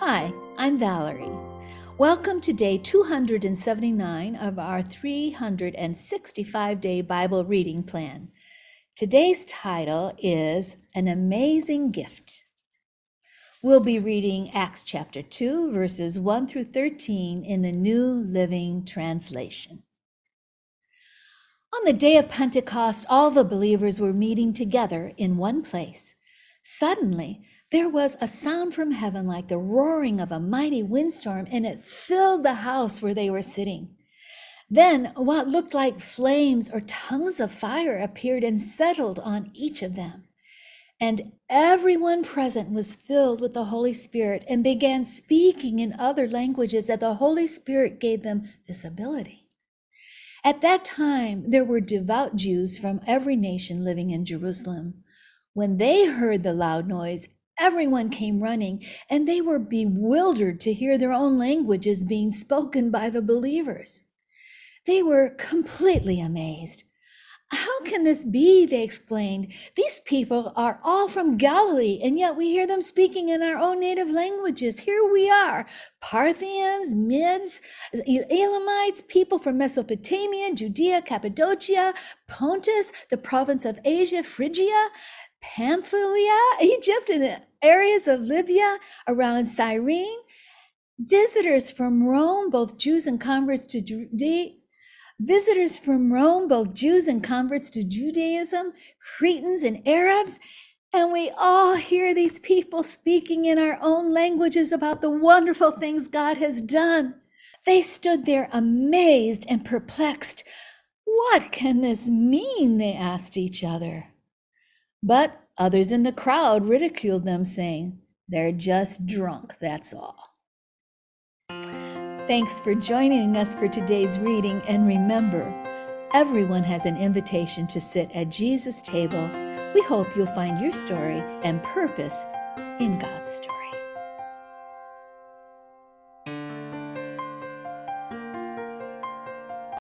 Hi, I'm Valerie. Welcome to day 279 of our 365 day Bible reading plan. Today's title is An Amazing Gift. We'll be reading Acts chapter 2, verses 1 through 13 in the New Living Translation. On the day of Pentecost, all the believers were meeting together in one place. Suddenly, there was a sound from heaven like the roaring of a mighty windstorm, and it filled the house where they were sitting. Then what looked like flames or tongues of fire appeared and settled on each of them. And everyone present was filled with the Holy Spirit and began speaking in other languages that the Holy Spirit gave them this ability. At that time, there were devout Jews from every nation living in Jerusalem. When they heard the loud noise, Everyone came running, and they were bewildered to hear their own languages being spoken by the believers. They were completely amazed. How can this be? They exclaimed. These people are all from Galilee, and yet we hear them speaking in our own native languages. Here we are Parthians, Medes, Elamites, people from Mesopotamia, Judea, Cappadocia, Pontus, the province of Asia, Phrygia, Pamphylia, Egypt, and the areas of Libya around Cyrene. Visitors from Rome, both Jews and converts to Judea, visitors from Rome, both Jews and converts to Judaism, Cretans and Arabs, and we all hear these people speaking in our own languages about the wonderful things God has done. They stood there amazed and perplexed. What can this mean? They asked each other. But others in the crowd ridiculed them, saying, They're just drunk, that's all. Thanks for joining us for today's reading, and remember, everyone has an invitation to sit at Jesus' table. We hope you'll find your story and purpose in God's story.